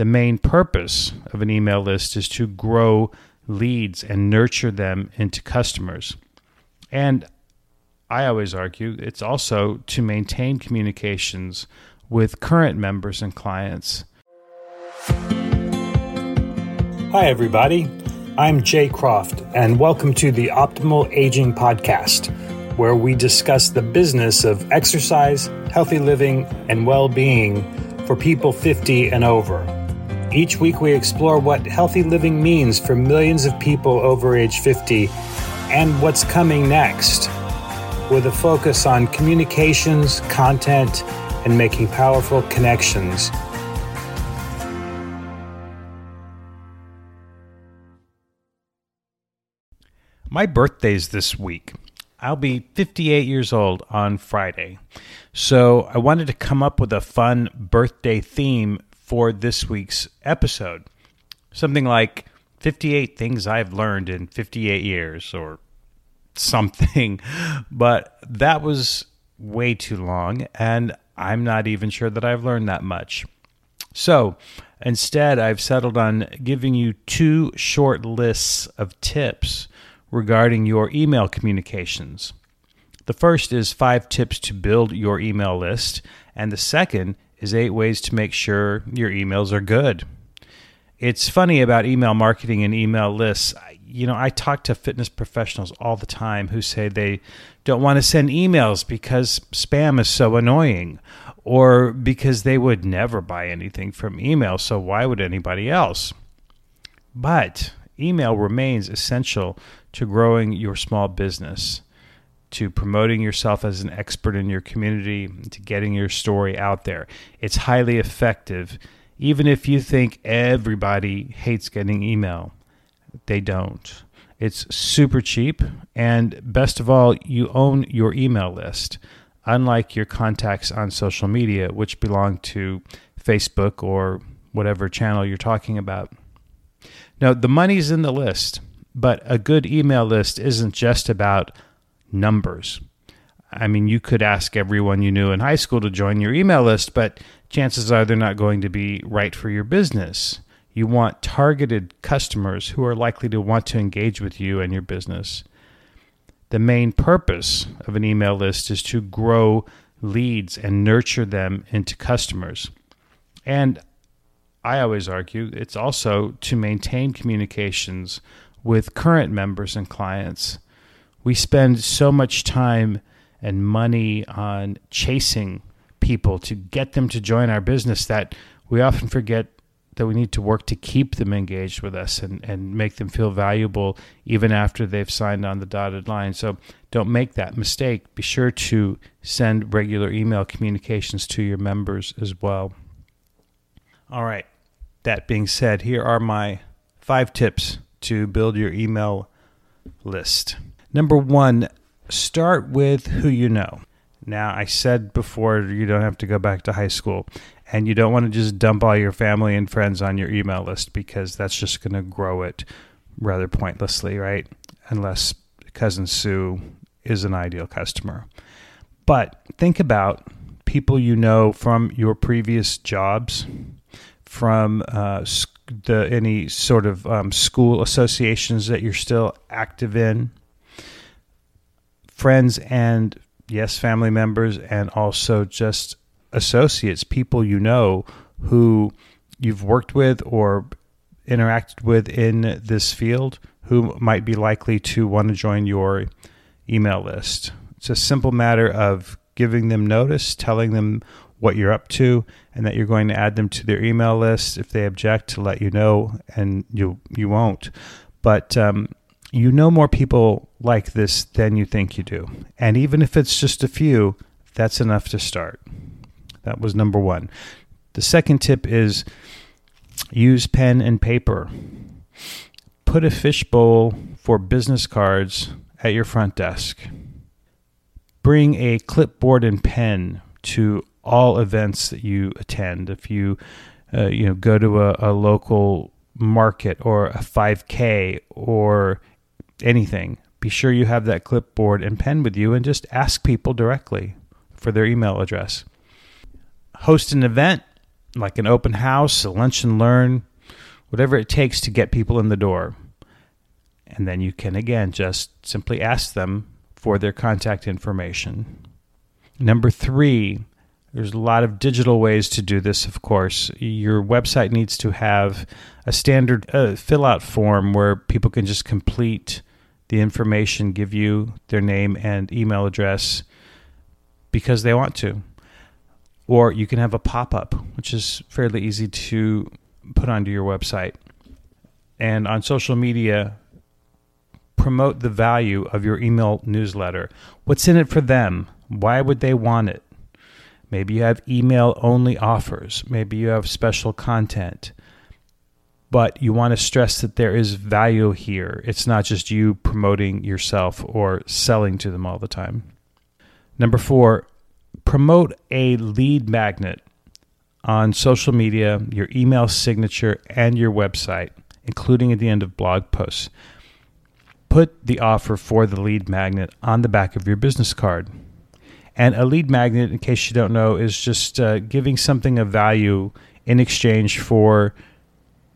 The main purpose of an email list is to grow leads and nurture them into customers. And I always argue it's also to maintain communications with current members and clients. Hi, everybody. I'm Jay Croft, and welcome to the Optimal Aging Podcast, where we discuss the business of exercise, healthy living, and well being for people 50 and over. Each week, we explore what healthy living means for millions of people over age 50 and what's coming next with a focus on communications, content, and making powerful connections. My birthday's this week. I'll be 58 years old on Friday. So I wanted to come up with a fun birthday theme for this week's episode. Something like 58 things I've learned in 58 years or something, but that was way too long, and I'm not even sure that I've learned that much. So instead, I've settled on giving you two short lists of tips regarding your email communications. The first is five tips to build your email list, and the second is eight ways to make sure your emails are good. It's funny about email marketing and email lists you know, I talk to fitness professionals all the time who say they don't want to send emails because spam is so annoying or because they would never buy anything from email. So why would anybody else? But email remains essential to growing your small business, to promoting yourself as an expert in your community, to getting your story out there. It's highly effective, even if you think everybody hates getting email they don't. It's super cheap, and best of all, you own your email list, unlike your contacts on social media, which belong to Facebook or whatever channel you're talking about. Now, the money's in the list, but a good email list isn't just about numbers. I mean, you could ask everyone you knew in high school to join your email list, but chances are they're not going to be right for your business. You want targeted customers who are likely to want to engage with you and your business. The main purpose of an email list is to grow leads and nurture them into customers. And I always argue it's also to maintain communications with current members and clients. We spend so much time and money on chasing people to get them to join our business that we often forget that we need to work to keep them engaged with us and, and make them feel valuable even after they've signed on the dotted line. So don't make that mistake. Be sure to send regular email communications to your members as well. All right. That being said, here are my five tips to build your email list. Number one, start with who you know. Now, I said before you don't have to go back to high school and you don't want to just dump all your family and friends on your email list because that's just going to grow it rather pointlessly, right? Unless cousin Sue is an ideal customer. But think about people you know from your previous jobs, from uh, the any sort of um, school associations that you're still active in, friends and yes, family members, and also just associates, people you know who you've worked with or interacted with in this field who might be likely to want to join your email list. It's a simple matter of giving them notice, telling them what you're up to, and that you're going to add them to their email list. If they object, to let you know, and you you won't. But um, you know more people like this than you think you do, and even if it's just a few, that's enough to start. That was number one. The second tip is use pen and paper. Put a fishbowl for business cards at your front desk. Bring a clipboard and pen to all events that you attend. If you uh, you know go to a, a local market or a 5K or anything, be sure you have that clipboard and pen with you and just ask people directly for their email address host an event, like an open house, a lunch and learn, whatever it takes to get people in the door. And then you can again just simply ask them for their contact information. Number three, there's a lot of digital ways to do this, of course. Your website needs to have a standard uh, fill out form where people can just complete the information, give you their name and email address because they want to. Or you can have a pop up, which is fairly easy to put onto your website. And on social media, promote the value of your email newsletter. What's in it for them? Why would they want it? Maybe you have email only offers. Maybe you have special content. But you want to stress that there is value here. It's not just you promoting yourself or selling to them all the time. Number four, promote a lead magnet on social media, your email signature, and your website, including at the end of blog posts. Put the offer for the lead magnet on the back of your business card. And a lead magnet, in case you don't know, is just uh, giving something of value in exchange for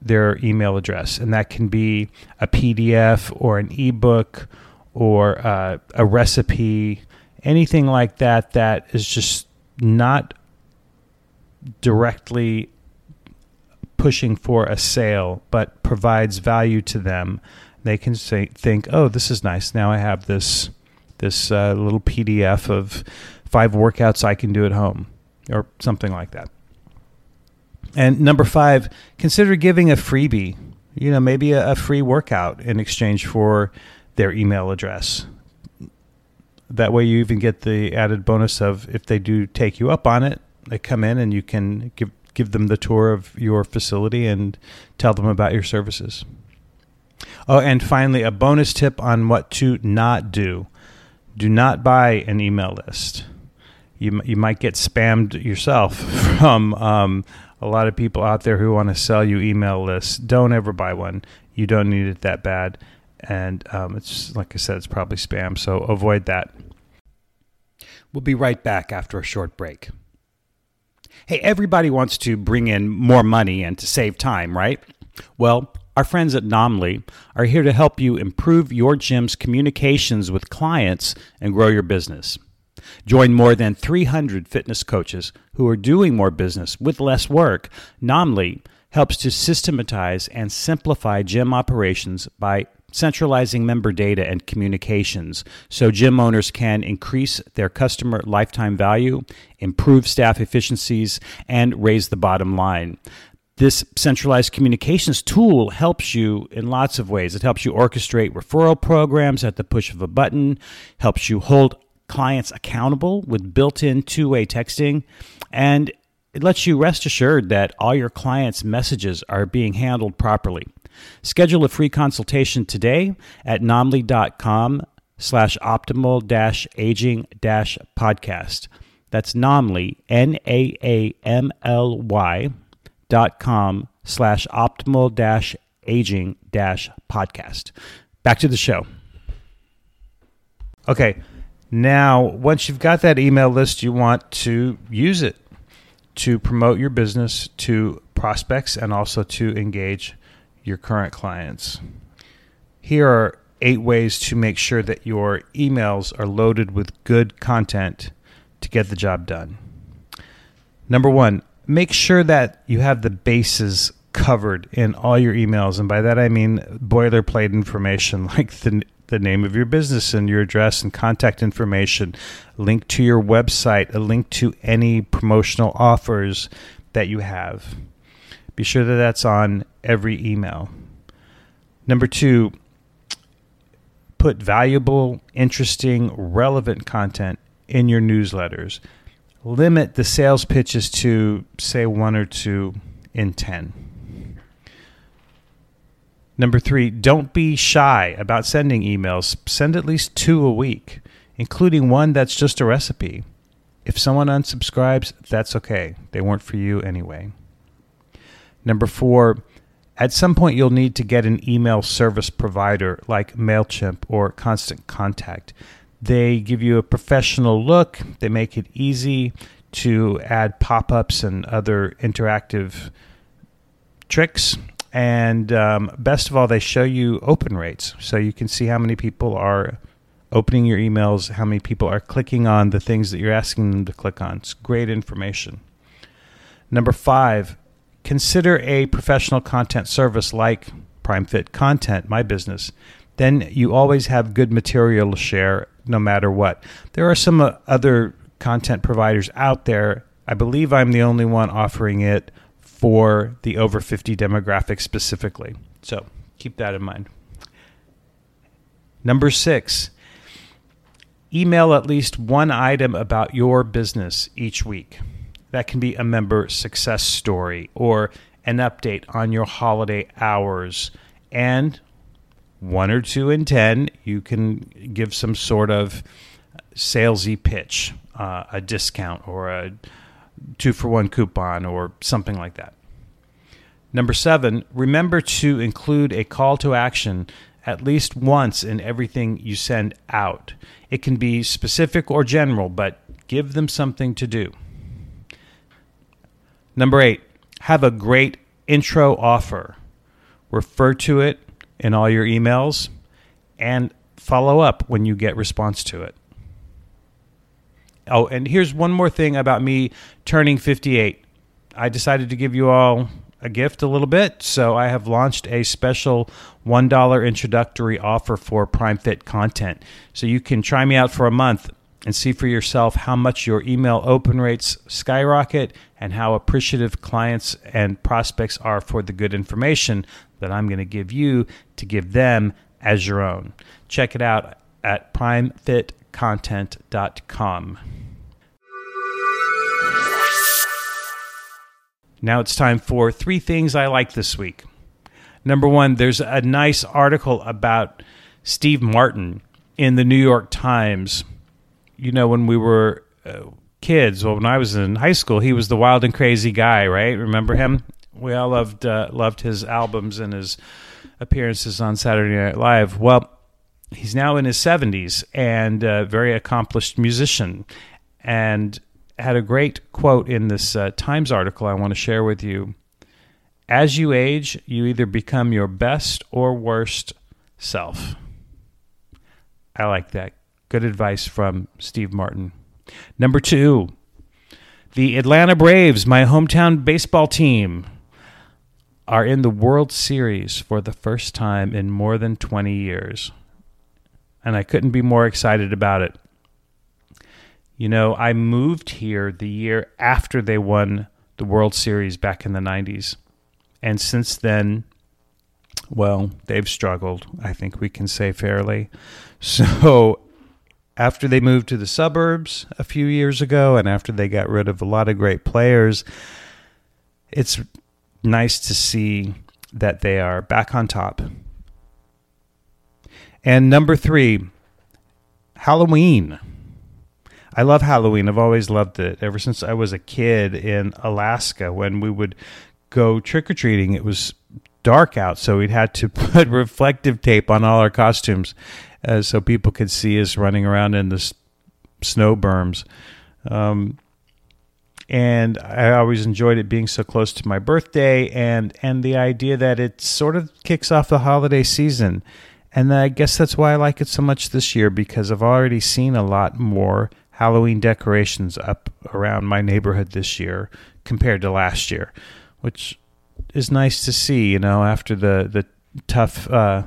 their email address. And that can be a PDF or an ebook or uh, a recipe, anything like that, that is just not directly pushing for a sale, but provides value to them. They can say, think, oh, this is nice. Now I have this this uh, little PDF of five workouts I can do at home or something like that. And number five, consider giving a freebie, you know, maybe a, a free workout in exchange for their email address. That way, you even get the added bonus of if they do take you up on it, they come in and you can give give them the tour of your facility and tell them about your services. Oh, and finally, a bonus tip on what to not do do not buy an email list. You, you might get spammed yourself from um, a lot of people out there who want to sell you email lists. Don't ever buy one. You don't need it that bad. And um, it's like I said, it's probably spam. So avoid that. We'll be right back after a short break. Hey, everybody wants to bring in more money and to save time, right? Well, our friends at Naamly are here to help you improve your gym's communications with clients and grow your business. Join more than 300 fitness coaches who are doing more business with less work. Naamly helps to systematize and simplify gym operations by centralizing member data and communications so gym owners can increase their customer lifetime value, improve staff efficiencies, and raise the bottom line this centralized communications tool helps you in lots of ways. It helps you orchestrate referral programs at the push of a button, helps you hold clients accountable with built in two way texting, and it lets you rest assured that all your clients' messages are being handled properly. Schedule a free consultation today at naamly.com slash optimal dash aging dash podcast. That's Naamly, N A A M L Y dot com slash optimal dash aging dash podcast. Back to the show. Okay, now once you've got that email list, you want to use it to promote your business to prospects and also to engage your current clients. Here are eight ways to make sure that your emails are loaded with good content to get the job done. Number one, make sure that you have the bases covered in all your emails. And by that, I mean boilerplate information like the, the name of your business and your address and contact information, link to your website, a link to any promotional offers that you have. Be sure that that's on every email. Number two, put valuable, interesting, relevant content in your newsletters limit the sales pitches to, say, one or two in 10. Number three, don't be shy about sending emails. Send at least two a week, including one that's just a recipe. If someone unsubscribes, that's okay. They weren't for you anyway. Number four, at some point you'll need to get an email service provider like MailChimp or Constant Contact. They give you a professional look, they make it easy to add pop ups and other interactive tricks. And um, best of all, they show you open rates. So you can see how many people are opening your emails, how many people are clicking on the things that you're asking them to click on. It's great information. Number five, consider a professional content service like PrimeFit Content, my business. Then you always have good material to share no matter what. There are some uh, other content providers out there. I believe I'm the only one offering it for the over 50 demographic specifically. So keep that in mind. Number six, email at least one item about your business each week. That can be a member success story or an update on your holiday hours. And one or two in 10, you can give some sort of salesy pitch, uh, a discount or a two for one coupon or something like that. Number seven, remember to include a call to action at least once in everything you send out. It can be specific or general, but give them something to do. Number eight, have a great intro offer. Refer to it in all your emails and follow up when you get response to it. Oh, and here's one more thing about me turning 58. I decided to give you all a gift a little bit, so I have launched a special $1 introductory offer for PrimeFit content. So you can try me out for a month and see for yourself how much your email open rates skyrocket and how appreciative clients and prospects are for the good information that I'm going to give you to give them as your own. Check it out at primefitcontent.com. Now it's time for three things I like this week. Number one, there's a nice article about Steve Martin in the New York Times. You know, when we were uh, kids, well, when I was in high school, he was the wild and crazy guy, right? Remember him? We all loved uh, loved his albums and his appearances on Saturday Night Live. Well, he's now in his 70s and a very accomplished musician. And had a great quote in this uh, Times article I want to share with you. As you age, you either become your best or worst self. I like that. Good advice from Steve Martin. Number two, the Atlanta Braves, my hometown baseball team, are in the World Series for the first time in more than 20 years. And I couldn't be more excited about it. You know, I moved here the year after they won the World Series back in the 90s. And since then, well, they've struggled, I think we can say fairly. So, after they moved to the suburbs a few years ago and after they got rid of a lot of great players, it's nice to see that they are back on top. And number three, Halloween. I love Halloween. I've always loved it ever since I was a kid in Alaska when we would go trick or treating. It was dark out, so we'd had to put reflective tape on all our costumes uh, so people could see us running around in the s- snow berms. Um, and I always enjoyed it being so close to my birthday and and the idea that it sort of kicks off the holiday season. And I guess that's why I like it so much this year because I've already seen a lot more Halloween decorations up around my neighborhood this year compared to last year, which is nice to see. You know, after the the tough uh,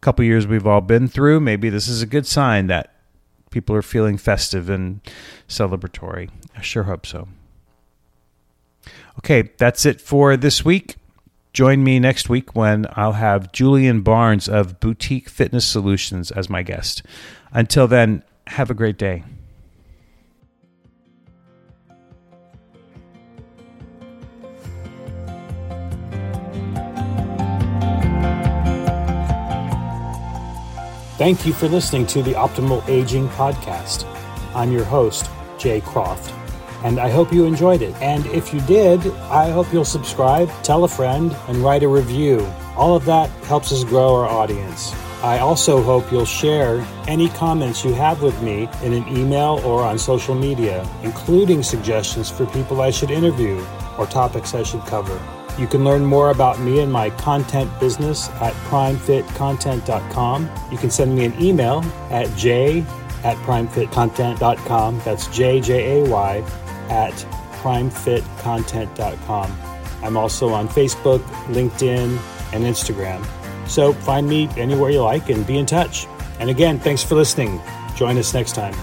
couple years we've all been through, maybe this is a good sign that people are feeling festive and celebratory. I sure hope so. Okay, that's it for this week. Join me next week when I'll have Julian Barnes of Boutique Fitness Solutions as my guest. Until then, have a great day. Thank you for listening to the Optimal Aging Podcast. I'm your host, Jay Croft, and I hope you enjoyed it. And if you did, I hope you'll subscribe, tell a friend, and write a review. All of that helps us grow our audience. I also hope you'll share any comments you have with me in an email or on social media, including suggestions for people I should interview or topics I should cover. You can learn more about me and my content business at primefitcontent.com. You can send me an email at j at primefitcontent.com. That's J J A Y at primefitcontent.com. I'm also on Facebook, LinkedIn, and Instagram. So find me anywhere you like and be in touch. And again, thanks for listening. Join us next time.